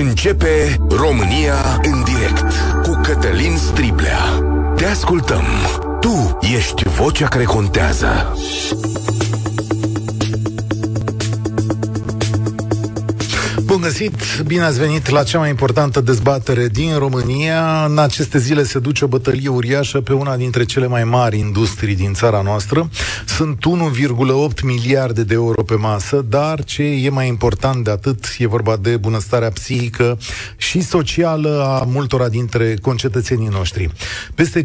Începe România în direct cu Cătălin Striblea. Te ascultăm. Tu ești vocea care contează. Bun găsit, bine ați venit la cea mai importantă dezbatere din România. În aceste zile se duce o bătălie uriașă pe una dintre cele mai mari industrii din țara noastră. Sunt 1,8 miliarde de euro pe masă, dar ce e mai important de atât e vorba de bunăstarea psihică și socială a multora dintre concetățenii noștri. Peste 15%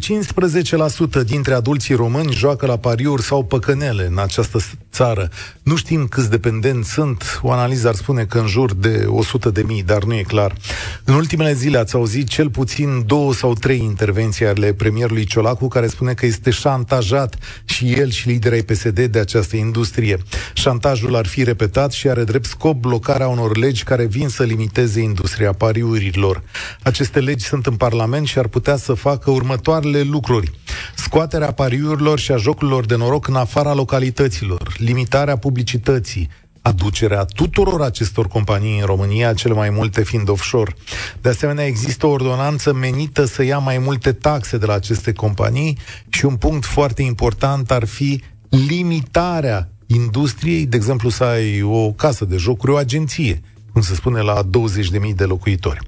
dintre adulții români joacă la pariuri sau păcănele în această țară. Nu știm câți dependenți sunt, o analiză ar spune că în jur de 100 de mii, dar nu e clar. În ultimele zile ați auzit cel puțin două sau trei intervenții ale premierului Ciolacu, care spune că este șantajat și el și liderii PSD de această industrie. Șantajul ar fi repetat și are drept scop blocarea unor legi care vin să limiteze industria pariurilor. Aceste legi sunt în Parlament și ar putea să facă următoarele lucruri. Scoaterea pariurilor și a jocurilor de noroc în afara localităților, limitarea publicității, aducerea tuturor acestor companii în România, cele mai multe fiind offshore. De asemenea, există o ordonanță menită să ia mai multe taxe de la aceste companii și un punct foarte important ar fi limitarea industriei, de exemplu să ai o casă de jocuri, o agenție, cum se spune, la 20.000 de locuitori.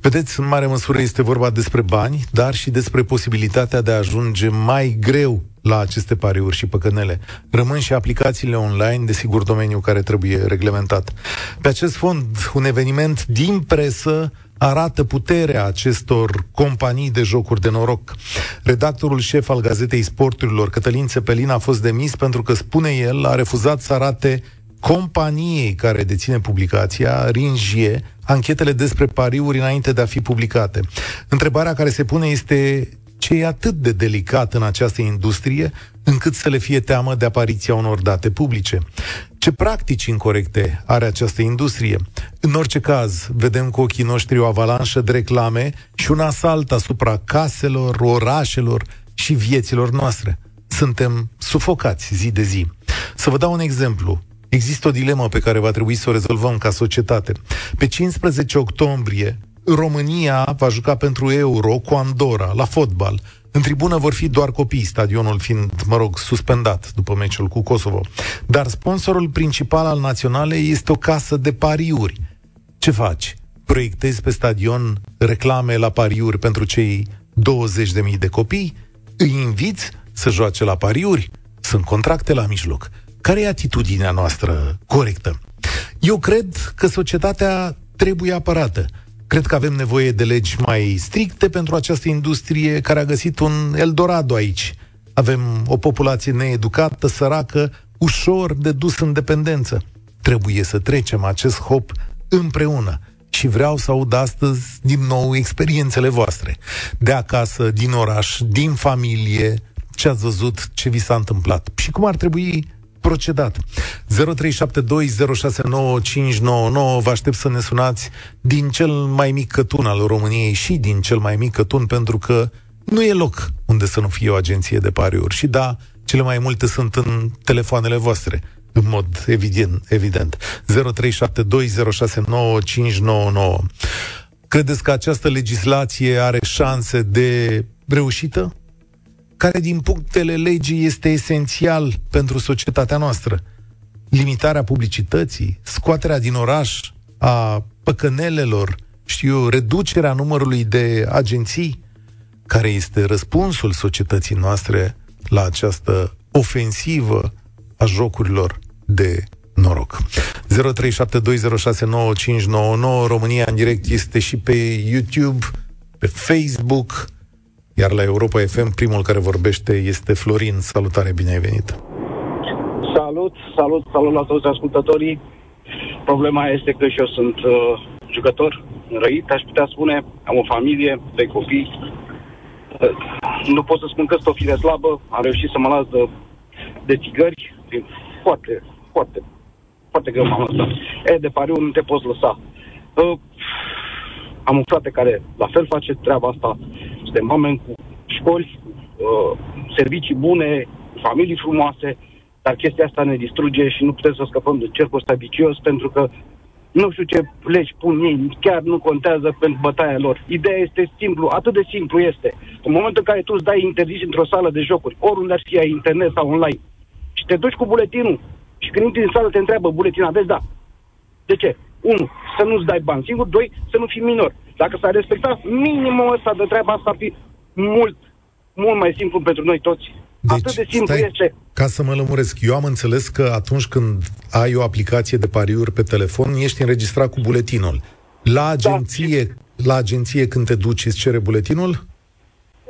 Vedeți, în mare măsură este vorba despre bani, dar și despre posibilitatea de a ajunge mai greu la aceste pariuri și păcănele. Rămân și aplicațiile online, desigur, domeniul care trebuie reglementat. Pe acest fond, un eveniment din presă arată puterea acestor companii de jocuri de noroc. Redactorul șef al Gazetei Sporturilor, Cătălin Țepelin, a fost demis pentru că, spune el, a refuzat să arate companiei care deține publicația, Ringie, anchetele despre pariuri înainte de a fi publicate. Întrebarea care se pune este ce e atât de delicat în această industrie încât să le fie teamă de apariția unor date publice. Ce practici incorrecte are această industrie? În orice caz, vedem cu ochii noștri o avalanșă de reclame și un asalt asupra caselor, orașelor și vieților noastre. Suntem sufocați zi de zi. Să vă dau un exemplu. Există o dilemă pe care va trebui să o rezolvăm ca societate. Pe 15 octombrie, România va juca pentru Euro cu Andorra, la fotbal. În tribună vor fi doar copii, stadionul fiind, mă rog, suspendat după meciul cu Kosovo. Dar sponsorul principal al naționalei este o casă de pariuri. Ce faci? Proiectezi pe stadion reclame la pariuri pentru cei 20.000 de copii? Îi inviți să joace la pariuri? Sunt contracte la mijloc. Care e atitudinea noastră corectă? Eu cred că societatea trebuie apărată. Cred că avem nevoie de legi mai stricte pentru această industrie care a găsit un Eldorado aici. Avem o populație needucată, săracă, ușor de dus în dependență. Trebuie să trecem acest hop împreună. Și vreau să aud astăzi din nou experiențele voastre. De acasă, din oraș, din familie, ce ați văzut, ce vi s-a întâmplat și cum ar trebui procedat. 0372069599 Vă aștept să ne sunați din cel mai mic cătun al României și din cel mai mic cătun, pentru că nu e loc unde să nu fie o agenție de pariuri. Și da, cele mai multe sunt în telefoanele voastre, în mod evident. evident. 0372069599 Credeți că această legislație are șanse de reușită? Care din punctele legii este esențial pentru societatea noastră. Limitarea publicității, scoaterea din oraș a păcănelelor, știu eu, reducerea numărului de agenții, care este răspunsul societății noastre la această ofensivă a jocurilor de noroc. 0372069599 România în direct este și pe YouTube, pe Facebook, iar la Europa FM, primul care vorbește este Florin. Salutare, bine ai venit! Salut, salut, salut la toți ascultătorii. Problema este că și eu sunt uh, jucător răit, aș putea spune, am o familie, trei copii. Uh, nu pot să spun că sunt o fire slabă, am reușit să mă las de, de țigări, e foarte, foarte, foarte greu m-am lăsat. E, de pariu nu te poți lăsa. Uh, am un frate care la fel face treaba asta suntem oameni cu școli, uh, servicii bune, familii frumoase, dar chestia asta ne distruge și nu putem să scăpăm de cercul ăsta vicios pentru că nu știu ce legi pun ei, chiar nu contează pentru bătaia lor. Ideea este simplu, atât de simplu este. În momentul în care tu îți dai interzis într-o sală de jocuri, oriunde ar fi internet sau online, și te duci cu buletinul și când intri în sală te întreabă buletin aveți? Da. De ce? Unu, să nu-ți dai bani singur. Doi, să nu fii minor. Dacă s-ar respecta minimul ăsta de treaba asta, ar fi mult, mult mai simplu pentru noi toți. Deci, Atât de simplu stai, este. Ca să mă lămuresc, eu am înțeles că atunci când ai o aplicație de pariuri pe telefon, ești înregistrat cu buletinul. La da. agenție, da. la agenție când te duci, îți cere buletinul?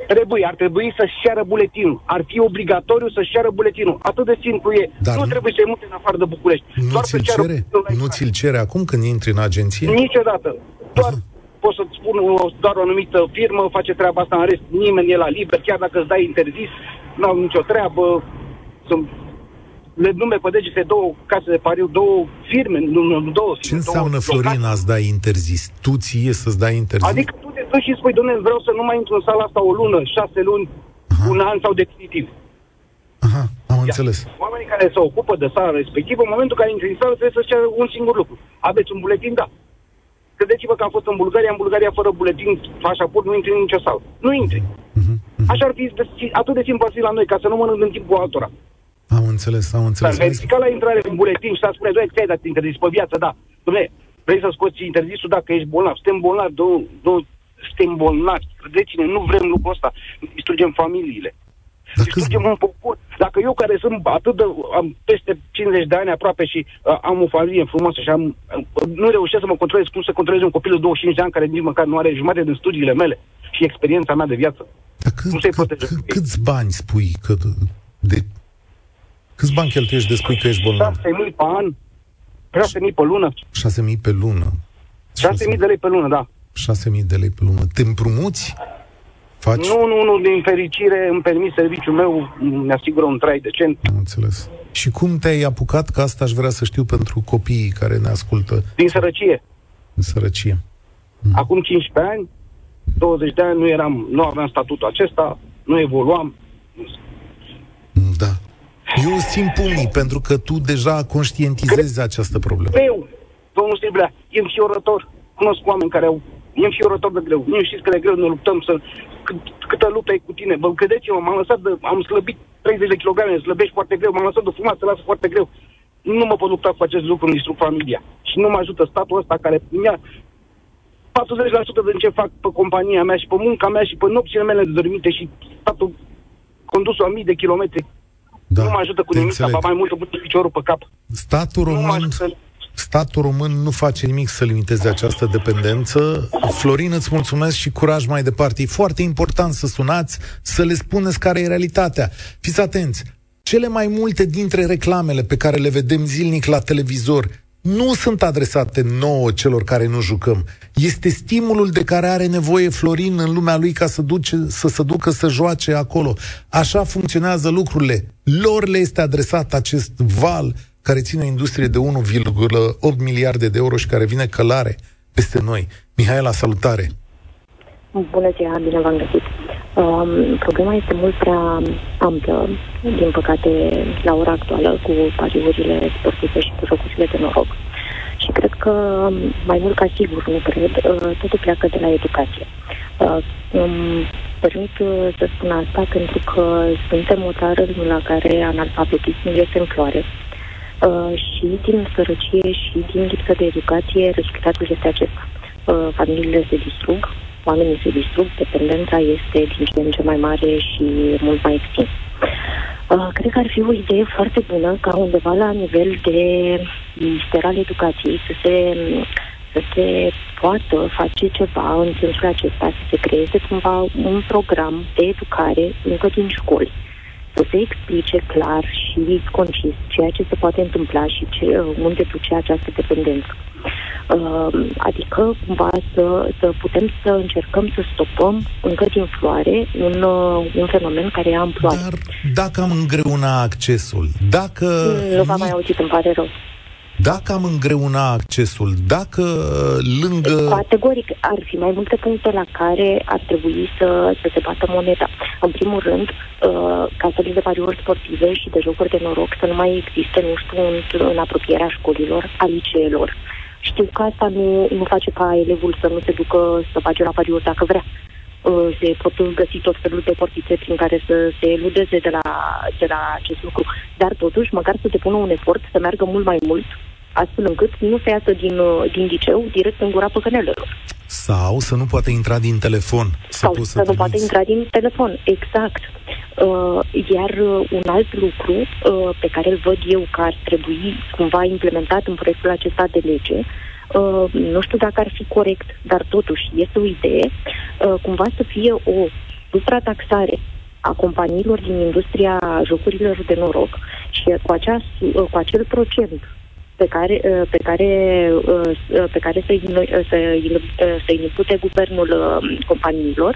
Trebuie, ar trebui să-și ceară buletinul. Ar fi obligatoriu să-și ceară buletinul. Atât de simplu e. Dar nu, nu trebuie să-i mute în afară de București. Nu Doar ți-l cere? Nu ți-l cere acum când intri în agenție? Niciodată. Doar Aha pot să-ți spun doar o anumită firmă, face treaba asta, în rest nimeni e la liber, chiar dacă îți dai interzis, nu au nicio treabă, sunt le nume pe degete două case de pariu, două firme, nu, nu două firme. Ce înseamnă, două Florin, a-ți dai interzis? Tu ție să-ți dai interzis? Adică tu te duci și spui, domnule, vreau să nu mai intru în sala asta o lună, șase luni, Aha. un an sau definitiv. Aha, am Ia. înțeles. Oamenii care se ocupă de sala respectivă, în momentul în care intri în sală, trebuie să-ți ceară un singur lucru. Aveți un buletin? Da. Credeți-vă că am fost în Bulgaria, în Bulgaria fără buletin, pașaport, nu intri în nicio sală. Nu intri. Uh-huh, uh-huh. Așa ar fi atât de simplu ar fi la noi, ca să nu mănânc în timp cu altora. Am înțeles, am înțeles. Dar verifica la intrare în buletin și să spune, doamne, ți-ai dat interzis pe viață, da. Dom'le, vrei să scoți interzisul dacă ești bolnav. Suntem bolnavi, două, două, suntem bolnavi. Credeți-ne, nu vrem lucrul ăsta. Distrugem familiile. Distrugem un popor. Dacă eu care sunt atât de, am peste 50 de ani aproape și uh, am o familie frumoasă și am, uh, nu reușesc să mă controlez cum să controlez un copil de 25 de ani care nici măcar nu are jumătate din studiile mele și experiența mea de viață. Dar cât, cum cât, cât, câți bani spui că de, Câți bani cheltuiești de spui că ești bolnav? 6.000 pe an, 6.000 pe lună. 6.000 pe lună. 6.000 de lei pe lună, da. 6.000 de lei pe lună. Te împrumuți? Faci? Nu, nu, nu, din fericire îmi permis serviciul meu, mi asigură un trai decent. Am înțeles. Și cum te-ai apucat? Că asta aș vrea să știu pentru copiii care ne ascultă. Din sărăcie. Din sărăcie. Mm. Acum 15 ani, 20 de ani, nu, eram, nu aveam statutul acesta, nu evoluam. Da. Eu simt pumnii, pentru că tu deja conștientizezi Cred această problemă. Eu, domnul Striblea, e înfiorător. Cunosc oameni care au e înfiorător de greu. Nu știți că de greu ne luptăm să... Cât, câtă luptă e cu tine. Bă, credeți-mă, m-am lăsat de... Am slăbit 30 de kilograme, slăbești foarte greu, m-am lăsat de fumat, să lasă foarte greu. Nu mă pot lupta cu acest lucru, îmi distrug familia. Și nu mă ajută statul ăsta care mi-a 40% din ce fac pe compania mea și pe munca mea și pe nopțile mele de dormite și statul condus o mii de kilometri. Da, nu mă ajută cu nimic, dar mai mult să piciorul pe cap. Statul român statul român nu face nimic să limiteze această dependență. Florin, îți mulțumesc și curaj mai departe. E foarte important să sunați, să le spuneți care e realitatea. Fiți atenți, cele mai multe dintre reclamele pe care le vedem zilnic la televizor nu sunt adresate nouă celor care nu jucăm. Este stimulul de care are nevoie Florin în lumea lui ca să, duce, să se ducă să joace acolo. Așa funcționează lucrurile. Lor le este adresat acest val care ține o industrie de 1,8 miliarde de euro și care vine călare peste noi. Mihaela, salutare! Bună ziua, bine v-am găsit. Um, problema este mult prea amplă, din păcate, la ora actuală, cu pariurile sportive și cu jocurile de noroc. Și cred că, mai mult ca sigur, nu cred, uh, totul pleacă de la educație. Uh, um, permit uh, să spun asta pentru că suntem o țară la care analfabetismul este în floare Uh, și din sărăcie și din lipsă de educație, rezultatul este acesta. Uh, familiile se distrug, oamenii se distrug, dependența este din ce în ce mai mare și mult mai extins. Uh, cred că ar fi o idee foarte bună ca undeva la nivel de minister al educației să se, să se poată face ceva în sensul acesta, să se creeze cumva un program de educare încă din școli să se explice clar și concis ceea ce se poate întâmpla și ce, unde duce această dependență. Uh, adică, cumva, să, să putem să încercăm să stopăm încă din floare un, uh, un fenomen care e amploare. Dar dacă am îngreuna accesul, dacă... Nu v-am mai auzit, îmi pare rău. Dacă am îngreuna accesul, dacă lângă... Categoric, ar fi mai multe puncte la care ar trebui să, să se bată moneda. În primul rând, uh, casele de pariuri sportive și de jocuri de noroc să nu mai existe, nu știu, în, în apropierea școlilor, a liceelor Știu că asta nu, nu face ca elevul să nu se ducă să face la pariuri dacă vrea. Uh, se pot găsi tot felul de portițe prin care să se eludeze de la, de la acest lucru. Dar totuși, măcar să depună un efort, să meargă mult mai mult, astfel încât nu se iasă din, uh, din liceu direct în gura păcănelelor. Sau să nu poată intra din telefon. Sau să, să nu poată intra din telefon, exact. Uh, iar uh, un alt lucru uh, pe care îl văd eu că ar trebui cumva implementat în proiectul acesta de lege, uh, nu știu dacă ar fi corect, dar totuși este o idee, uh, cumva să fie o suprataxare a companiilor din industria jocurilor de noroc și cu, acea, uh, cu acel procent pe care, uh, pe care, uh, pe care să-i, să-i, să-i impute guvernul companiilor,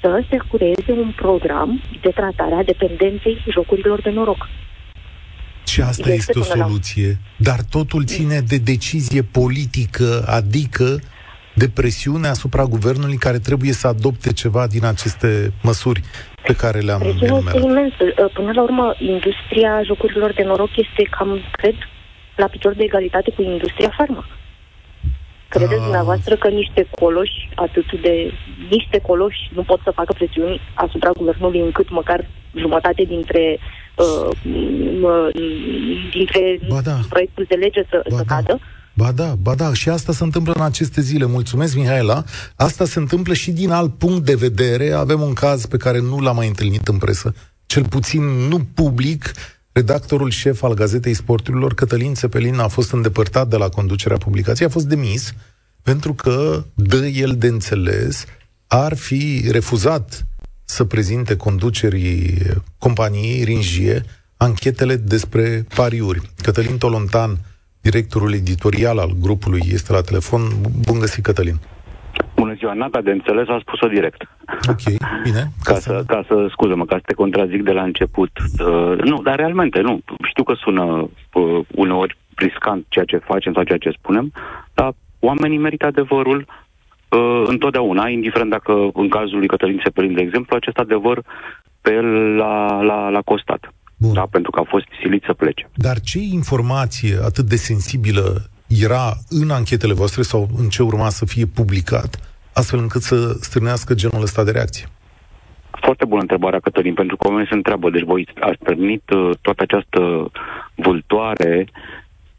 să se creeze un program de tratare a dependenței jocurilor de noroc. Și asta este, este o soluție, la... dar totul ține de decizie politică, adică de presiune asupra guvernului care trebuie să adopte ceva din aceste măsuri pe care le-am Presiunea este imensă. Până la urmă, industria jocurilor de noroc este cam, cred, la picior de egalitate cu industria farmă. Credeți ah. dumneavoastră că niște coloși, atât de niște coloși, nu pot să facă presiuni asupra guvernului încât măcar jumătate dintre uh, uh, dintre ba da. proiectul de lege să, ba să da. cadă? Ba da, ba da, și asta se întâmplă în aceste zile. Mulțumesc, Mihaela. Asta se întâmplă și din alt punct de vedere. Avem un caz pe care nu l-am mai întâlnit în presă, cel puțin nu public, Redactorul șef al Gazetei Sporturilor, Cătălin Țepelin, a fost îndepărtat de la conducerea publicației, a fost demis pentru că dă el de înțeles ar fi refuzat să prezinte conducerii companiei Ringie anchetele despre pariuri. Cătălin Tolontan, directorul editorial al grupului, este la telefon. Bun găsit, Cătălin! Bună ziua, n-a de înțeles, a spus-o direct. Ok, bine. Ca, ca să, ca să scuză-mă, ca să te contrazic de la început. Uh, nu, dar realmente, nu. Știu că sună uh, uneori riscant ceea ce facem sau ceea ce spunem, dar oamenii merită adevărul uh, întotdeauna, indiferent dacă în cazul lui Cătălin Sepelin, de exemplu, acest adevăr pe el l-a, l-a, l-a costat. Bun. Da, pentru că a fost silit să plece. Dar ce informație atât de sensibilă era în anchetele voastre sau în ce urma să fie publicat, astfel încât să strânească genul ăsta de reacție? Foarte bună întrebarea, Cătălin, pentru că oamenii se întreabă. Deci voi ați permit uh, toată această vultoare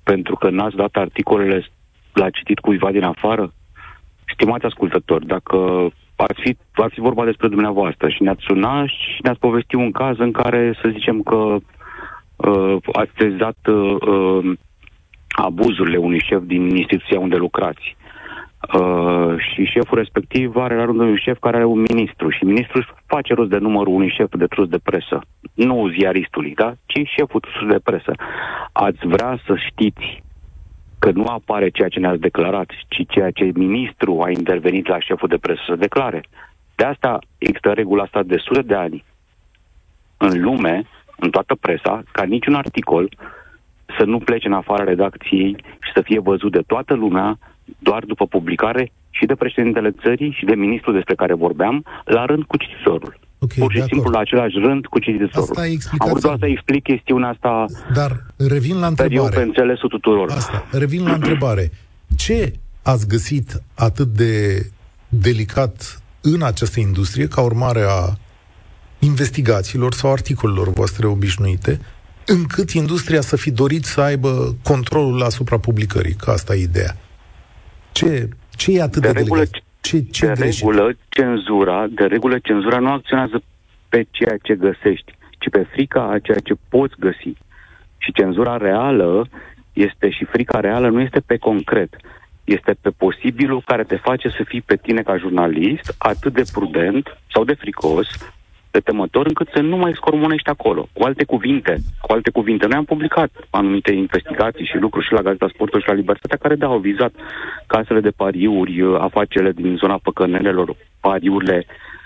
pentru că n-ați dat articolele la citit cuiva din afară? Stimați ascultători, dacă ați fi, ați fi vorba despre dumneavoastră și ne-ați sunat și ne-ați povestit un caz în care să zicem că uh, ați sezat uh, uh abuzurile unui șef din instituția unde lucrați. Uh, și șeful respectiv are la rândul un șef care are un ministru și ministrul face rost de numărul unui șef de trus de presă. Nu ziaristului, da? Ci șeful trus de presă. Ați vrea să știți că nu apare ceea ce ne-ați declarat, ci ceea ce ministru a intervenit la șeful de presă să declare. De asta există regula asta de sute de ani în lume, în toată presa, ca niciun articol să nu plece în afara redacției și să fie văzut de toată lumea doar după publicare și de președintele țării și de ministrul despre care vorbeam, la rând cu cititorul. Okay, Pur și simplu la același rând cu cititorul. Asta Am vrut doar să explic chestiunea asta. Dar revin la întrebare. Eu pe înțelesul tuturor. Asta. Revin la întrebare. Ce ați găsit atât de delicat în această industrie ca urmare a investigațiilor sau articolelor voastre obișnuite, încât industria să fi dorit să aibă controlul asupra publicării, că asta e ideea. Ce, ce e atât de, de regulă, Ce, ce de regulă, cenzura, de regulă, cenzura nu acționează pe ceea ce găsești, ci pe frica a ceea ce poți găsi. Și cenzura reală este și frica reală nu este pe concret, este pe posibilul care te face să fii pe tine ca jurnalist atât de prudent sau de fricos de temător încât să nu mai scormonești acolo. Cu alte cuvinte, cu alte cuvinte, noi am publicat anumite investigații și lucruri și la Gazeta Sportului și la Libertatea care, da, au vizat casele de pariuri, afacerile din zona păcănelelor, pariurile Uh,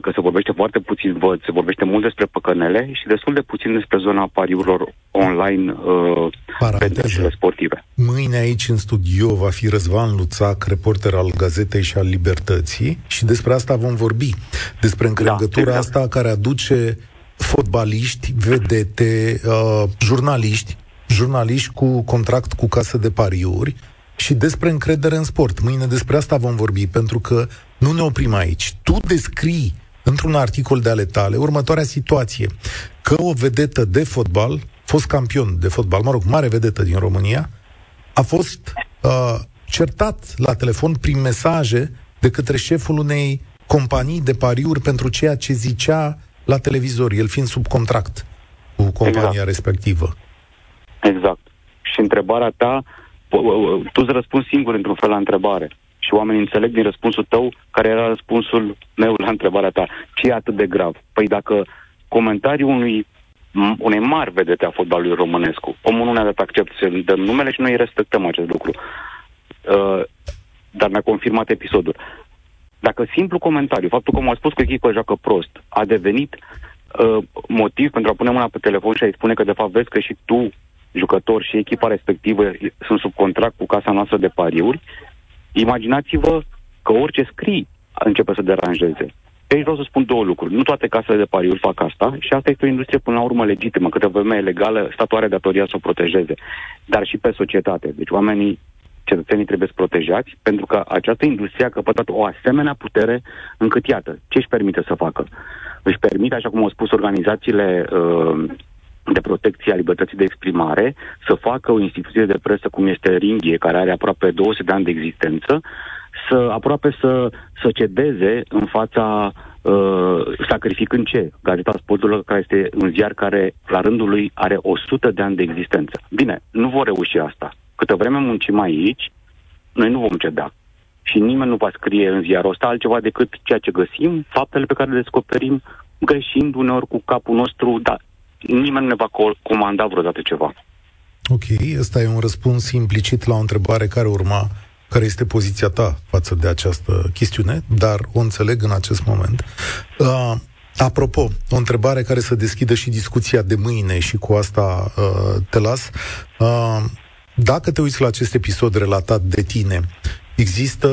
că se vorbește foarte puțin, văd, se vorbește mult despre păcănele și destul de puțin despre zona pariurilor online uh, pentru sportive. Mâine aici în studio va fi Răzvan Luțac, reporter al Gazetei și al Libertății și despre asta vom vorbi. Despre încrengătura da, exact. asta care aduce fotbaliști, vedete, uh, jurnaliști, jurnaliști cu contract cu casă de pariuri și despre încredere în sport. Mâine despre asta vom vorbi, pentru că nu ne oprim aici. Tu descrii într-un articol de ale tale următoarea situație, că o vedetă de fotbal, fost campion de fotbal, mă rog, mare vedetă din România, a fost uh, certat la telefon prin mesaje de către șeful unei companii de pariuri pentru ceea ce zicea la televizor, el fiind sub contract cu compania exact. respectivă. Exact. Și întrebarea ta, tu îți răspunzi singur într-un fel la întrebare. Și oamenii înțeleg din răspunsul tău care era răspunsul meu la întrebarea ta. Ce e atât de grav? Păi dacă comentariul unui unei mari vedete a fotbalului românescu. Omul nu ne-a dat accept să dăm numele și noi respectăm acest lucru. Uh, dar mi-a confirmat episodul. Dacă simplu comentariu, faptul că m-a spus că echipa joacă prost, a devenit uh, motiv pentru a pune mâna pe telefon și a-i spune că de fapt vezi că și tu, jucător și echipa respectivă sunt sub contract cu casa noastră de pariuri, imaginați-vă că orice scrii începe să deranjeze. Aici vreau să spun două lucruri. Nu toate casele de pariuri fac asta și asta este o industrie până la urmă legitimă. Câte vreme e legală, statul are datoria să o protejeze. Dar și pe societate. Deci oamenii cetățenii trebuie să protejați, pentru că această industrie a căpătat o asemenea putere încât, iată, ce își permite să facă? Își permite, așa cum au spus organizațiile uh, de protecție a libertății de exprimare, să facă o instituție de presă cum este Ringhie, care are aproape 200 de ani de existență, să aproape să, să cedeze în fața uh, sacrificând ce? Gazeta Sportului, care este un ziar care, la rândul lui, are 100 de ani de existență. Bine, nu vor reuși asta. Câtă vreme muncim aici, noi nu vom ceda. Și nimeni nu va scrie în ziarul ăsta altceva decât ceea ce găsim, faptele pe care le descoperim, greșind uneori cu capul nostru, dar nimeni nu ne va comanda vreodată ceva. Ok, ăsta e un răspuns implicit la o întrebare care urma, care este poziția ta față de această chestiune, dar o înțeleg în acest moment. Uh, apropo, o întrebare care să deschidă și discuția de mâine și cu asta uh, te las. Uh, dacă te uiți la acest episod relatat de tine, există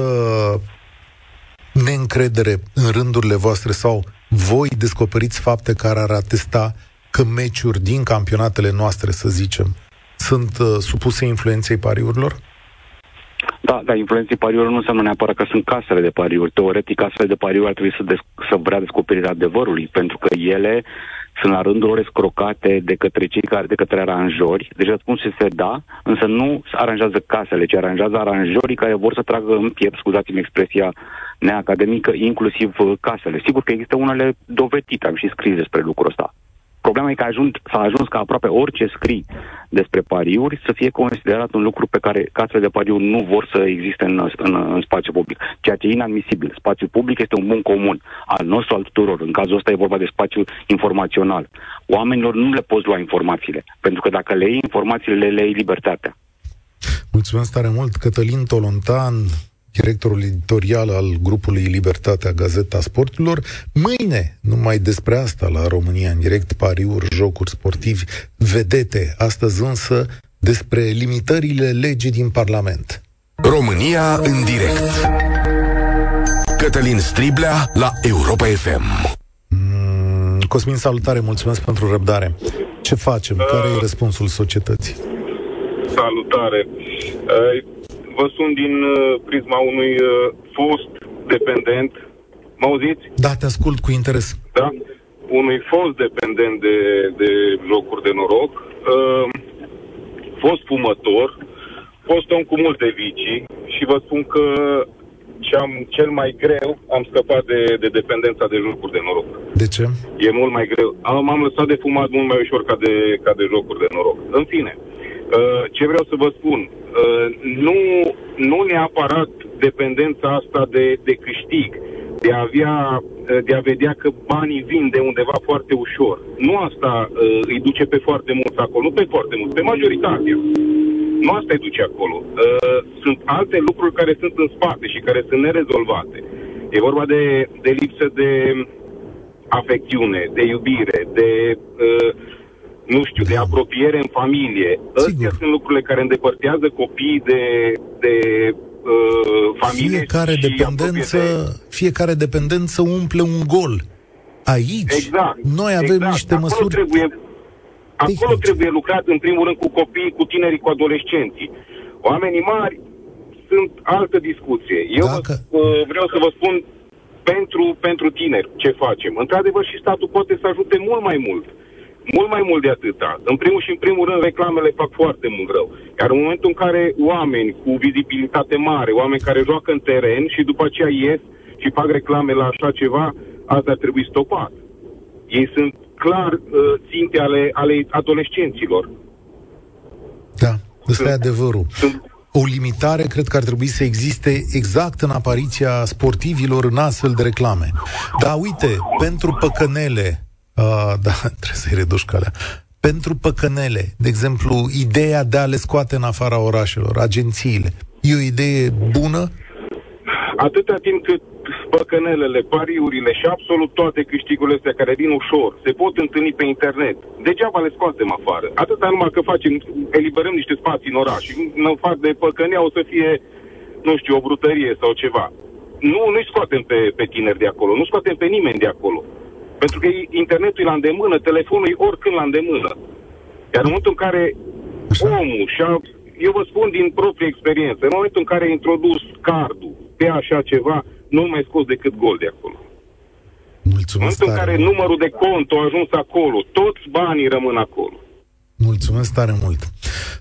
neîncredere în rândurile voastre sau voi descoperiți fapte care ar atesta că meciuri din campionatele noastre, să zicem, sunt uh, supuse influenței pariurilor? Da, dar influenței pariurilor nu înseamnă neapărat că sunt casele de pariuri. Teoretic, casele de pariuri ar trebui să, des- să vrea descoperirea adevărului, pentru că ele sunt la rândul lor escrocate de către cei care, de către aranjori. Deci răspunsul este da, însă nu aranjează casele, ci aranjează aranjorii care vor să tragă în piept, scuzați-mi expresia neacademică, inclusiv uh, casele. Sigur că există unele dovedite, am și scris despre lucrul ăsta. Problema e că ajuns, s-a ajuns ca aproape orice scrii despre pariuri să fie considerat un lucru pe care casele de pariuri nu vor să existe în, în, în spațiu public, ceea ce e inadmisibil. Spațiul public este un bun comun al nostru, al tuturor. În cazul ăsta e vorba de spațiu informațional. Oamenilor nu le poți lua informațiile, pentru că dacă le iei informațiile, le iei libertatea. Mulțumesc tare mult, Cătălin Tolontan, directorul editorial al grupului Libertatea Gazeta Sporturilor. Mâine, numai despre asta la România în direct, pariuri, jocuri sportivi, vedete. Astăzi însă despre limitările legii din Parlament. România în direct. Cătălin Striblea la Europa FM. Mm, Cosmin, salutare, mulțumesc pentru răbdare. Ce facem? Care e răspunsul societății? Salutare. Uh, vă sun din uh, prisma unui uh, fost dependent. Mă auziți? Da, te ascult cu interes. Da? Unui fost dependent de, de locuri de noroc, uh, fost fumător, fost om cu multe vicii și vă spun că ce am cel mai greu, am scăpat de, de dependența de jocuri de noroc. De ce? E mult mai greu. Am, am lăsat de fumat mult mai ușor ca de, ca de jocuri de noroc. În fine, uh, ce vreau să vă spun, Uh, nu, nu neapărat dependența asta de, de câștig, de a, avea, uh, de a vedea că banii vin de undeva foarte ușor. Nu asta uh, îi duce pe foarte mulți acolo, nu pe foarte mulți, pe majoritatea. Nu asta îi duce acolo. Uh, sunt alte lucruri care sunt în spate și care sunt nerezolvate. E vorba de, de lipsă de afecțiune, de iubire, de uh, nu știu, de apropiere în familie. Astea sunt lucrurile care îndepărtează copiii de, de uh, familie fiecare și dependență, de... fiecare dependență umple un gol. Aici, exact, noi avem exact. niște acolo măsuri trebuie, Acolo trebuie lucrat, în primul rând, cu copiii, cu tinerii, cu adolescenții. Oamenii mari sunt altă discuție. Eu Dacă... vă, uh, vreau să vă spun pentru, pentru tineri ce facem. Într-adevăr și statul poate să ajute mult mai mult. Mult mai mult de atâta. În primul și în primul rând, reclamele fac foarte mult rău. Iar în momentul în care oameni cu vizibilitate mare, oameni care joacă în teren și după aceea ies și fac reclame la așa ceva, asta ar trebui stopat. Ei sunt clar uh, ținte ale, ale adolescenților. Da, ăsta e adevărul. Sunt, o limitare cred că ar trebui să existe exact în apariția sportivilor în astfel de reclame. Dar uite, pentru păcănele, uh, da, trebuie să-i reduci calea, pentru păcănele, de exemplu, ideea de a le scoate în afara orașelor, agențiile, e o idee bună? Atâta timp cât păcănelele, pariurile și absolut toate câștigurile astea care vin ușor se pot întâlni pe internet. Degeaba le scoatem afară. Atâta numai că facem, eliberăm niște spații în oraș. În fac de păcănea o să fie, nu știu, o brutărie sau ceva. Nu, nu-i scoatem pe, pe tineri de acolo, nu scoatem pe nimeni de acolo. Pentru că internetul e la îndemână, telefonul e oricând la îndemână. Iar în momentul în care Așa. omul și-a, eu vă spun din proprie experiență, în momentul în care a introdus cardul pe așa ceva, nu mai scos decât gol de acolo. Mulțumesc în momentul în care numărul de cont a ajuns acolo, toți banii rămân acolo. Mulțumesc tare mult.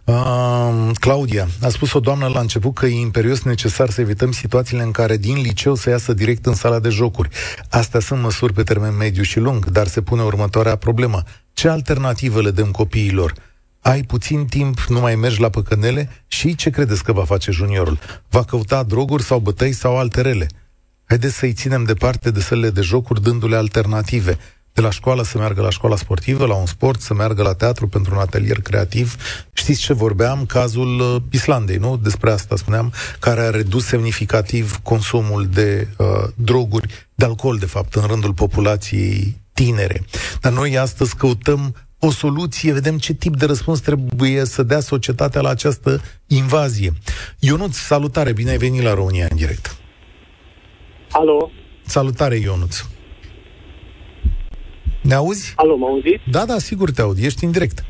Uh, Claudia, a spus o doamnă la început că e imperios necesar să evităm situațiile în care din liceu să iasă direct în sala de jocuri. Astea sunt măsuri pe termen mediu și lung, dar se pune următoarea problemă. Ce alternativă le dăm copiilor? ai puțin timp, nu mai mergi la păcănele și ce credeți că va face juniorul? Va căuta droguri sau bătăi sau alte rele? Haideți să-i ținem departe de sălile de jocuri dându-le alternative. De la școală să meargă la școala sportivă, la un sport, să meargă la teatru pentru un atelier creativ. Știți ce vorbeam? Cazul uh, Islandei, nu? Despre asta spuneam, care a redus semnificativ consumul de uh, droguri, de alcool, de fapt, în rândul populației tinere. Dar noi astăzi căutăm o soluție, vedem ce tip de răspuns trebuie să dea societatea la această invazie. Ionuț, salutare, bine ai venit la România în direct. Alo. Salutare, Ionuț. Ne auzi? Alo, mă auzi? Da, da, sigur te aud, ești în direct.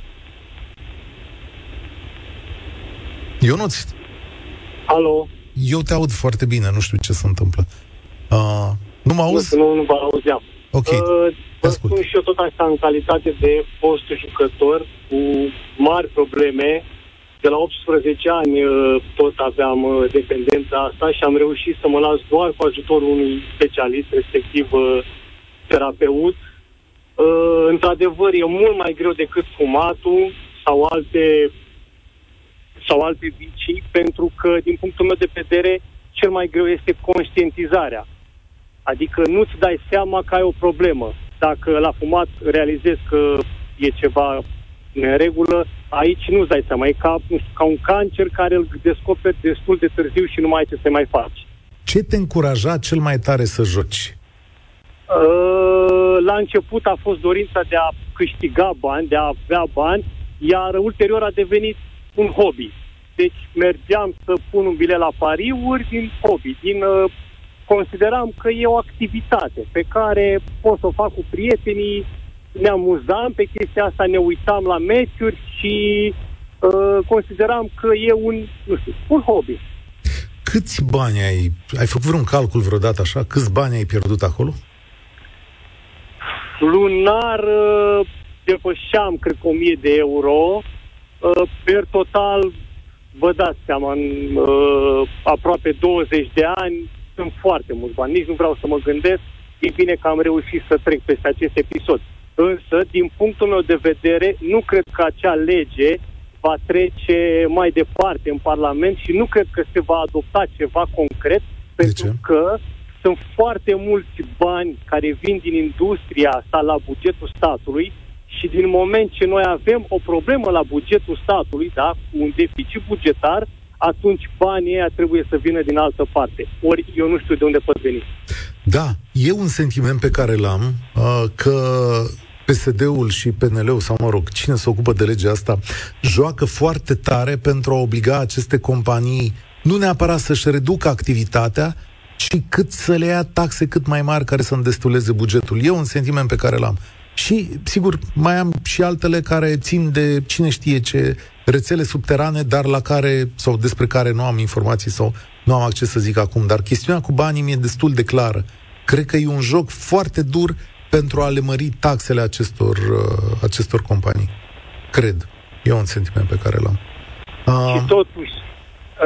Ionuț. Alo. Eu te aud foarte bine, nu știu ce se întâmplă. Uh, nu mă auzi? Nu, nu, nu vă auzeam. Ok. Uh, vă spun și eu tot așa în calitate de fost jucător cu mari probleme. De la 18 ani uh, tot aveam uh, dependența asta și am reușit să mă las doar cu ajutorul unui specialist, respectiv uh, terapeut. Într-adevăr, e mult mai greu decât fumatul sau alte sau alte vicii, pentru că, din punctul meu de vedere, cel mai greu este conștientizarea. Adică nu-ți dai seama că ai o problemă. Dacă la fumat realizezi că e ceva în regulă, aici nu-ți dai seama. E ca, nu știu, ca un cancer care îl descoperi destul de târziu și nu mai ai ce să mai faci. Ce te încuraja cel mai tare să joci? Uh, la început a fost dorința de a câștiga bani, de a avea bani, iar ulterior a devenit un hobby. Deci mergeam să pun un bilet la pariuri din hobby, din uh, consideram că e o activitate pe care pot să o fac cu prietenii, ne amuzam pe chestia asta, ne uitam la meciuri și uh, consideram că e un, nu știu, un hobby. Câți bani ai, ai făcut vreun calcul vreodată așa? Câți bani ai pierdut acolo? Lunar uh, depășeam, cred că 1000 de euro. Uh, per total, vă dați seama, în uh, aproape 20 de ani, sunt foarte mulți bani, nici nu vreau să mă gândesc, e bine că am reușit să trec peste acest episod. Însă, din punctul meu de vedere, nu cred că acea lege va trece mai departe în Parlament și nu cred că se va adopta ceva concret, pentru că sunt foarte mulți bani care vin din industria asta la bugetul statului și din moment ce noi avem o problemă la bugetul statului, da, cu un deficit bugetar, atunci banii ăia trebuie să vină din altă parte. Ori eu nu știu de unde pot veni. Da, e un sentiment pe care l-am, uh, că PSD-ul și PNL-ul, sau mă rog, cine se ocupă de legea asta, joacă foarte tare pentru a obliga aceste companii nu neapărat să-și reducă activitatea, ci cât să le ia taxe cât mai mari care să îndestuleze bugetul. E un sentiment pe care l-am. Și, sigur, mai am și altele care țin de cine știe ce rețele subterane, dar la care, sau despre care nu am informații sau nu am acces să zic acum, dar chestiunea cu banii mi-e destul de clară. Cred că e un joc foarte dur pentru a le mări taxele acestor, uh, acestor companii. Cred. E un sentiment pe care l-am. Uh... Și totuși,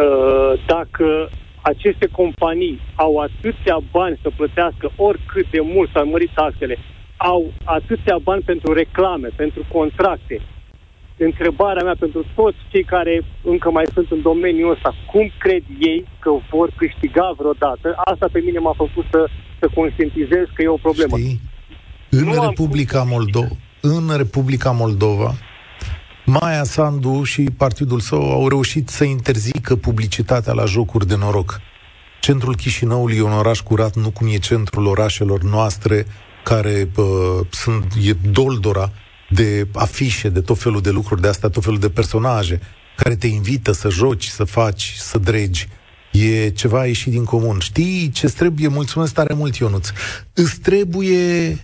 uh, dacă aceste companii au atâția bani să plătească oricât de mult s-ar mări taxele, au atâția bani pentru reclame, pentru contracte. Întrebarea mea pentru toți cei care încă mai sunt în domeniul ăsta, cum cred ei că vor câștiga vreodată? Asta pe mine m-a făcut să, să conștientizez că e o problemă. Știi? În nu Republica Moldova, în Republica Moldova, Maia Sandu și partidul său au reușit să interzică publicitatea la jocuri de noroc. Centrul Chișinăului e un oraș curat, nu cum e centrul orașelor noastre, care uh, sunt, e doldora de afișe, de tot felul de lucruri de astea, tot felul de personaje, care te invită să joci, să faci, să dregi. E ceva ieșit din comun. Știi ce trebuie? Mulțumesc tare mult, Ionuț. Îți trebuie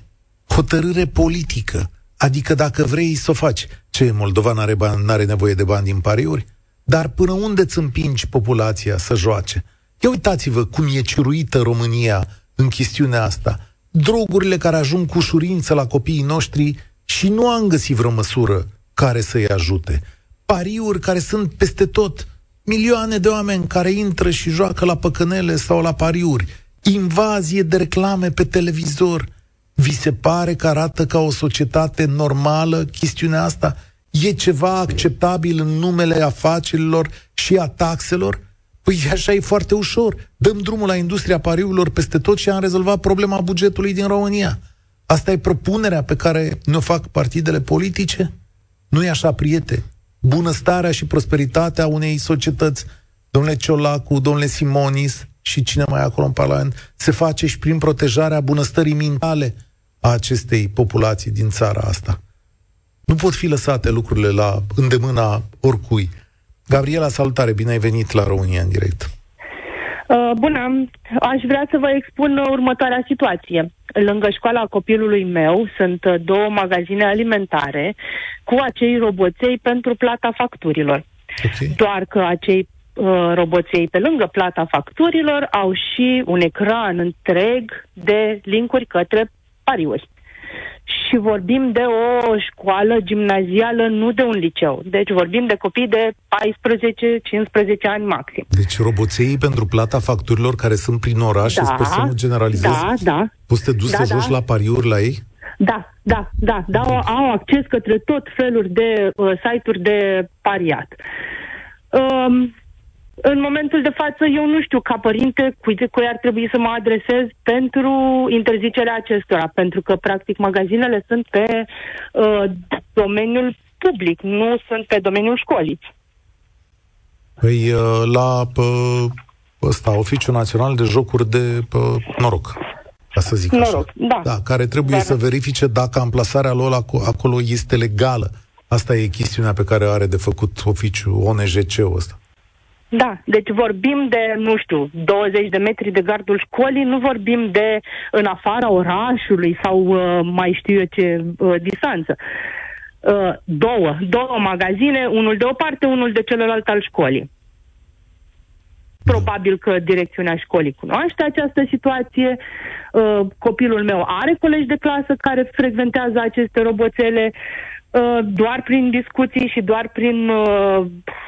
hotărâre politică. Adică dacă vrei să o faci. Ce, Moldova n-are, bani, n-are nevoie de bani din pariuri? Dar până unde îți împingi populația să joace? Ia uitați-vă cum e ciruită România în chestiunea asta. Drogurile care ajung cu ușurință la copiii noștri și nu am găsit vreo măsură care să-i ajute. Pariuri care sunt peste tot. Milioane de oameni care intră și joacă la păcănele sau la pariuri. Invazie de reclame pe televizor – vi se pare că arată ca o societate normală chestiunea asta? E ceva acceptabil în numele afacerilor și a taxelor? Păi așa e foarte ușor. Dăm drumul la industria pariurilor peste tot și am rezolvat problema bugetului din România. Asta e propunerea pe care ne-o fac partidele politice? Nu e așa, priete? Bunăstarea și prosperitatea unei societăți, domnule Ciolacu, domnule Simonis și cine mai e acolo în Parlament, se face și prin protejarea bunăstării mentale a acestei populații din țara asta. Nu pot fi lăsate lucrurile la îndemâna oricui. Gabriela, salutare, bine ai venit la România în direct. Uh, bună, aș vrea să vă expun următoarea situație. Lângă școala copilului meu sunt două magazine alimentare cu acei roboței pentru plata facturilor. Okay. Doar că acei uh, roboței pe lângă plata facturilor au și un ecran întreg de linkuri către pariuri. Și vorbim de o școală gimnazială, nu de un liceu. Deci vorbim de copii de 14-15 ani maxim. Deci roboței pentru plata facturilor care sunt prin oraș, da, sper să nu generalizez. Da, da. Poți să te duci da, să da. joci la pariuri la ei? Da, da, da, da, au, au acces către tot felul de uh, site-uri de pariat. Um, în momentul de față, eu nu știu, ca părinte, cui, cui ar trebui să mă adresez pentru interzicerea acestora, pentru că, practic, magazinele sunt pe uh, domeniul public, nu sunt pe domeniul școlii. Păi, uh, la uh, ăsta, Oficiul Național de Jocuri de uh, Noroc, ca să zic noroc, așa. Da. da. Care trebuie Dar... să verifice dacă amplasarea lor acolo este legală. Asta e chestiunea pe care are de făcut oficiul ONGC-ul ăsta. Da, deci vorbim de, nu știu, 20 de metri de gardul școlii, nu vorbim de în afara orașului sau uh, mai știu eu ce uh, distanță. Uh, două, două magazine, unul de o parte, unul de celălalt al școlii. Probabil că direcțiunea școlii cunoaște această situație. Uh, copilul meu are colegi de clasă care frecventează aceste roboțele. Uh, doar prin discuții și doar prin, uh,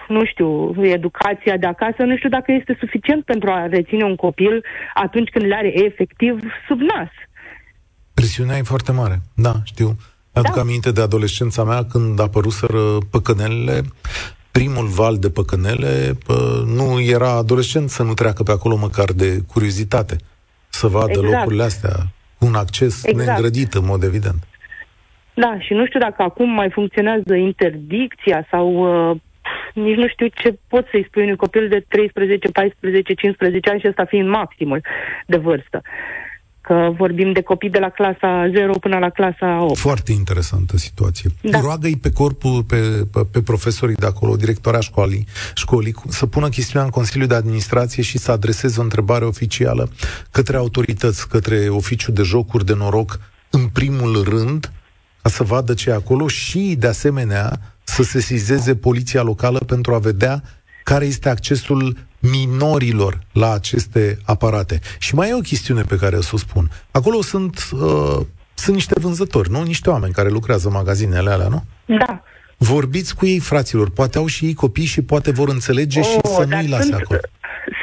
nu știu, educația de acasă, nu știu dacă este suficient pentru a reține un copil atunci când le are efectiv sub nas. Presiunea e foarte mare, da, știu. Aduc da. aminte de adolescența mea când apăruseră păcănelele, primul val de păcănele, nu era adolescent să nu treacă pe acolo măcar de curiozitate, să vadă exact. locurile astea, un acces exact. neîngrădit în mod evident. Da, și nu știu dacă acum mai funcționează interdicția sau uh, nici nu știu ce pot să-i spui unui copil de 13, 14, 15 ani și ăsta fiind maximul de vârstă. Că vorbim de copii de la clasa 0 până la clasa 8. Foarte interesantă situație. Da. Roagă-i pe corpul, pe, pe, pe profesorii de acolo, directoarea școlii, școlii, să pună chestiunea în Consiliul de Administrație și să adreseze o întrebare oficială către autorități, către oficiul de jocuri de noroc, în primul rând, ca să vadă ce e acolo și, de asemenea, să sesizeze poliția locală pentru a vedea care este accesul minorilor la aceste aparate. Și mai e o chestiune pe care o să o spun. Acolo sunt, uh, sunt niște vânzători, nu? Niște oameni care lucrează în magazinele alea, nu? Da. Vorbiți cu ei, fraților. Poate au și ei copii și poate vor înțelege oh, și să nu-i lase sunt, acolo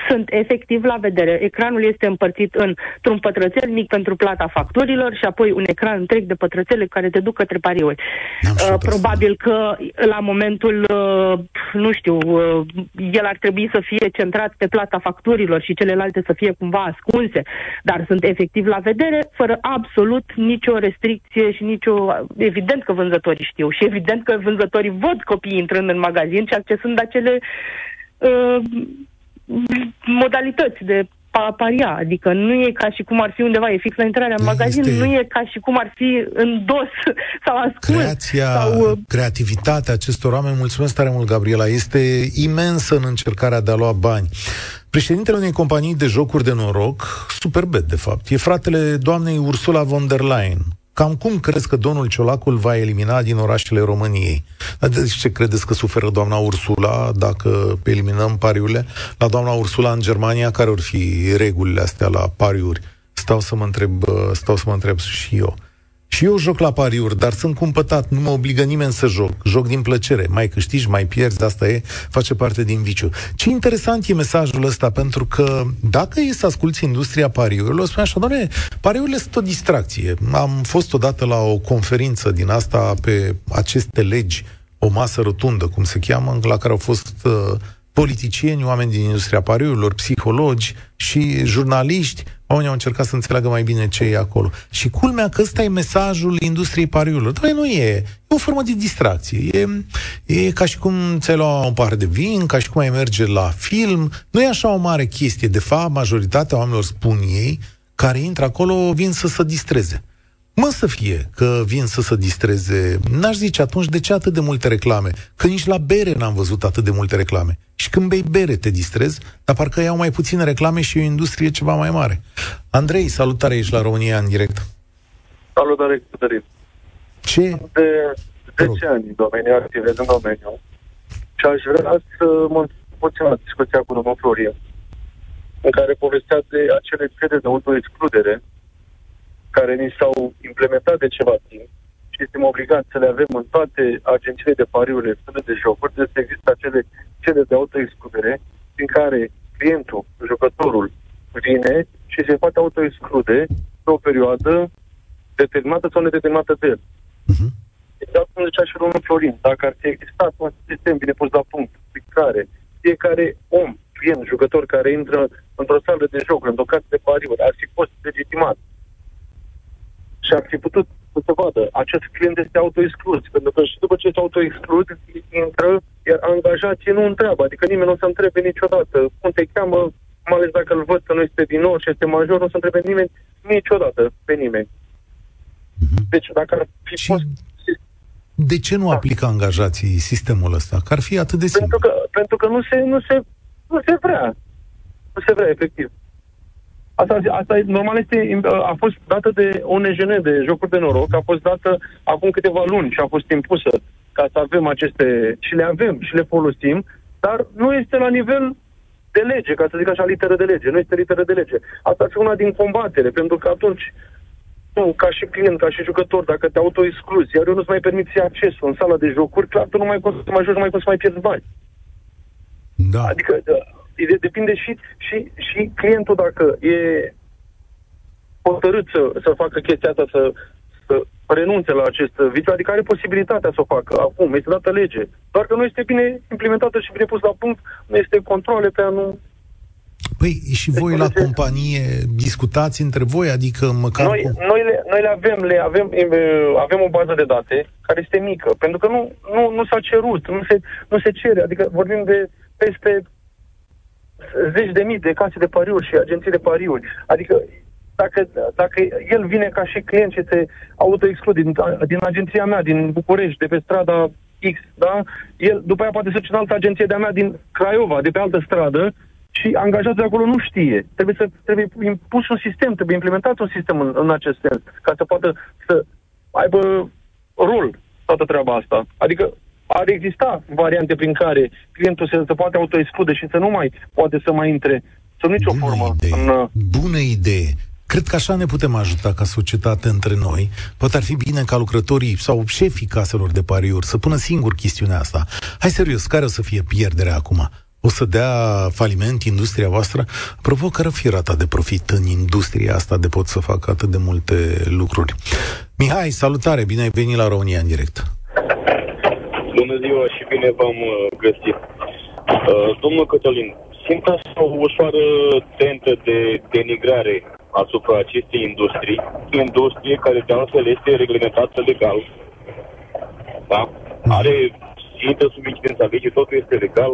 sunt efectiv la vedere. Ecranul este împărțit într-un pătrățel mic pentru plata facturilor și apoi un ecran întreg de pătrățele care te duc către pariuri. Uh, probabil că la momentul, uh, nu știu, uh, el ar trebui să fie centrat pe plata facturilor și celelalte să fie cumva ascunse, dar sunt efectiv la vedere, fără absolut nicio restricție și nicio... Evident că vânzătorii știu și evident că vânzătorii văd copiii intrând în magazin și accesând acele uh, modalități de paria, adică nu e ca și cum ar fi undeva, e fix la intrarea în magazin, este... nu e ca și cum ar fi în dos sau ascuns. Creația, sau... Uh, creativitatea acestor oameni, mulțumesc tare mult, Gabriela, este imensă în încercarea de a lua bani. Președintele unei companii de jocuri de noroc, superbet de fapt, e fratele doamnei Ursula von der Leyen, Cam cum crezi că domnul Ciolacul va elimina din orașele României? De ce credeți că suferă doamna Ursula dacă eliminăm pariurile? La doamna Ursula în Germania, care vor fi regulile astea la pariuri? Stau să mă întreb, stau să mă întreb și eu. Și eu joc la pariuri, dar sunt cumpătat, nu mă obligă nimeni să joc. Joc din plăcere. Mai câștigi, mai pierzi, asta e, face parte din viciu. Ce interesant e mesajul ăsta, pentru că dacă e să asculti industria pariurilor, spune așa, doamne, pariurile sunt o distracție. Am fost odată la o conferință din asta pe aceste legi, o masă rotundă, cum se cheamă, la care au fost uh, politicieni, oameni din industria pariurilor, psihologi și jurnaliști, oamenii au încercat să înțeleagă mai bine ce e acolo. Și culmea că ăsta e mesajul industriei pariurilor. Dar nu e. E o formă de distracție. E, e ca și cum ți-ai lua un pahar de vin, ca și cum ai merge la film. Nu e așa o mare chestie. De fapt, majoritatea oamenilor spun ei, care intră acolo, vin să se distreze. Mă să fie că vin să se distreze. N-aș zice atunci de ce atât de multe reclame? Că nici la bere n-am văzut atât de multe reclame. Și când bei bere te distrezi, dar parcă iau mai puține reclame și o industrie ceva mai mare. Andrei, salutare, ești la România în direct. Salutare, Cătălin. Ce? De 10 ani în domeniu, activez în domeniu. Și aș vrea să mă puțin la discuția cu domnul Florin, în care povestea de acele credere de autoexcludere care ni s-au implementat de ceva timp și suntem obligați să le avem în toate agențiile de pariuri, stele de jocuri, trebuie să există acele cele de autoexcludere în care clientul, jucătorul, vine și se poate autoexclude pe o perioadă determinată sau nedeterminată de el. Uh-huh. Exact cum zicea și domnul Florin, dacă ar fi existat un sistem bine pus la punct, pe care fiecare om, client, jucător care intră într-o sală de joc, într-o casă de pariuri, ar fi fost legitimat și ar fi putut să se vadă. Acest client este autoexclus, pentru că și după ce este autoexclus, intră, iar angajații nu întreabă, adică nimeni nu o să întrebe niciodată cum te cheamă, mai ales dacă îl văd că nu este din nou și este major, nu o să întrebe nimeni niciodată pe nimeni. Mhm. Deci dacă ar fi și... fost de ce nu da. aplică angajații sistemul ăsta? Că ar fi atât de simplu. Pentru că, pentru că nu, se, nu, se, nu se vrea. Nu se vrea, efectiv. Asta, asta normal este, a fost dată de ONGN, de jocuri de noroc, a fost dată acum câteva luni și a fost impusă ca să avem aceste, și le avem și le folosim, dar nu este la nivel de lege, ca să zic așa, literă de lege. Nu este literă de lege. Asta ar fi una din combatere, pentru că atunci tu, ca și client, ca și jucător, dacă te auto-excluzi, iar eu nu-ți mai permit să accesul în sala de jocuri, clar, tu nu mai poți să mai joci, nu mai poți să mai pierzi bani. Da. Adică, depinde și, și, și clientul dacă e hotărât să, să facă chestia asta, să, să renunțe la acest viciu, adică are posibilitatea să o facă acum, este dată lege. Doar că nu este bine implementată și bine pus la punct, nu este controle pe a nu... Păi și voi deci, la de... companie discutați între voi, adică măcar... Noi, cu... noi, le, noi le avem, le avem, avem o bază de date care este mică, pentru că nu, nu, nu s-a cerut, nu se, nu se cere, adică vorbim de peste zeci de mii de case de pariuri și agenții de pariuri. Adică dacă, dacă el vine ca și client și se autoexclude din, din agenția mea, din București, de pe strada X, da? El după aia poate să în altă agenție de-a mea din Craiova, de pe altă stradă, și angajatul de acolo nu știe. Trebuie să trebuie impus un sistem, trebuie implementat un sistem în, în acest sens, ca să poată să aibă rol toată treaba asta. Adică ar exista variante prin care clientul se, se poate autoexclude și să nu mai poate să mai intre sub nicio Bună formă. idee. În, uh, Bună idee. Cred că așa ne putem ajuta ca societate între noi. Poate ar fi bine ca lucrătorii sau șefii caselor de pariuri să pună singur chestiunea asta. Hai serios, care o să fie pierderea acum? O să dea faliment industria voastră? Apropo, care fi rata de profit în industria asta de pot să facă atât de multe lucruri? Mihai, salutare, bine ai venit la România în direct. Bună ziua și bine v-am uh, găsit. Uh, domnul Cătălin, simt asta o ușoară tentă de denigrare asupra acestei industrii, industrie care de altfel este reglementată legal. Da? Are intră sub incidența legii, totul este legal.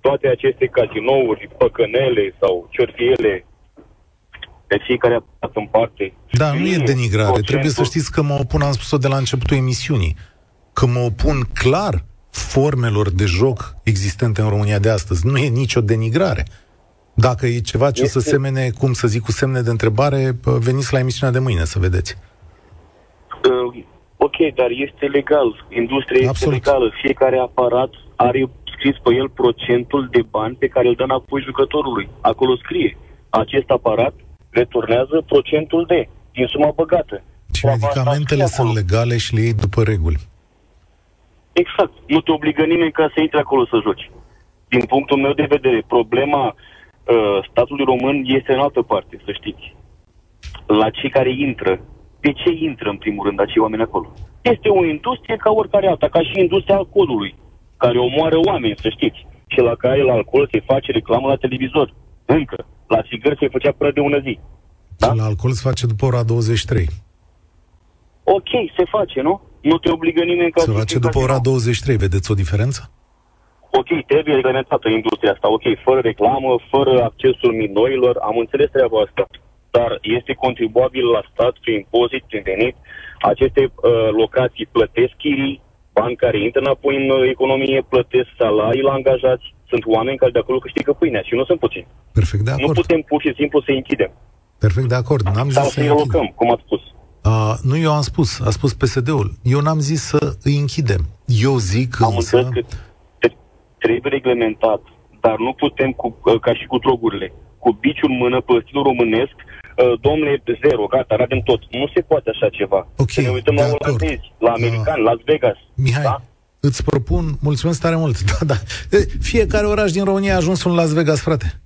Toate aceste casinouri, păcănele sau ce ori fi ele, de fiecare a în parte. Da, nu e știe denigrare. procentul- Trebuie să știți că mă opun, am spus-o de la începutul emisiunii, că mă opun clar formelor de joc existente în România de astăzi. Nu e nicio denigrare. Dacă e ceva ce o să Este- semene, cum să zic, cu semne de întrebare, pă, veniți la emisiunea de mâine să vedeți. Uh, ok, dar este legal. Industria este Absolut. legală. Fiecare aparat are scris pe el procentul de bani pe care îl dă înapoi jucătorului. Acolo scrie. Acest aparat returnează procentul de din suma băgată. Și Treaba asta medicamentele scrie acolo. sunt legale și le iei după reguli. Exact. Nu te obligă nimeni ca să intri acolo să joci. Din punctul meu de vedere, problema uh, statului român este în altă parte, să știți. La cei care intră. De ce intră, în primul rând, acei oameni acolo? Este o industrie ca oricare alta, ca și industria alcoolului, care omoară oameni, să știți. Și la care la alcool se face reclamă la televizor. Încă. La țigări se făcea până de ună zi. Da? Da? La alcool se face după ora 23. Ok, se face, nu? Nu te obligă nimeni ca Se să face fii după ora casino. 23. Vedeți o diferență? ok, trebuie reglementată industria asta, ok, fără reclamă, fără accesul minorilor, am înțeles treaba asta, dar este contribuabil la stat prin impozit, prin venit, aceste uh, locații plătesc chirii, bani care intră înapoi în uh, economie, plătesc salarii la angajați, sunt oameni care de acolo câștigă pâinea și nu sunt puțini. Perfect de Nu acord. putem pur și simplu să închidem Perfect de acord. N-am sau zis să să-i închidem. relocăm, cum ați spus. Uh, nu eu am spus, a spus PSD-ul. Eu n-am zis să îi închidem. Eu zic Am însă... înțeles că tre- trebuie reglementat, dar nu putem, cu, uh, ca și cu drogurile, cu biciul în mână, pe stilul românesc, uh, domnule, zero, gata, radem tot. Nu se poate așa ceva. Ok, să ne uităm de la acord. olandezi, la Da. americani, Las Vegas. Mihai, Da? îți propun, mulțumesc tare mult, da, da. E, Fiecare oraș din România a ajuns un Las Vegas, frate.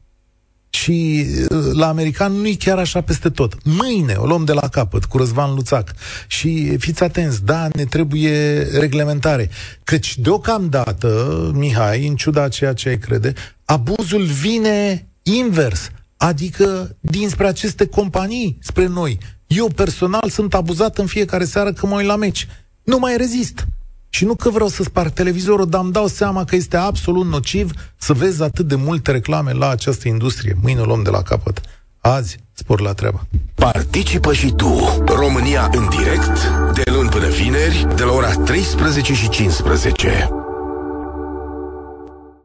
Și e, la american nu e chiar așa peste tot. Mâine o luăm de la capăt cu Răzvan Luțac. Și fiți atenți, da, ne trebuie reglementare. Căci deocamdată, Mihai, în ciuda a ceea ce ai crede, abuzul vine invers. Adică dinspre aceste companii spre noi. Eu personal sunt abuzat în fiecare seară când mă uit la meci. Nu mai rezist. Și nu că vreau să sparg televizorul, dar îmi dau seama că este absolut nociv să vezi atât de multe reclame la această industrie. Mâine o luăm de la capăt. Azi, spor la treabă. Participă și tu. România în direct, de luni până vineri, de la ora 13 și 15.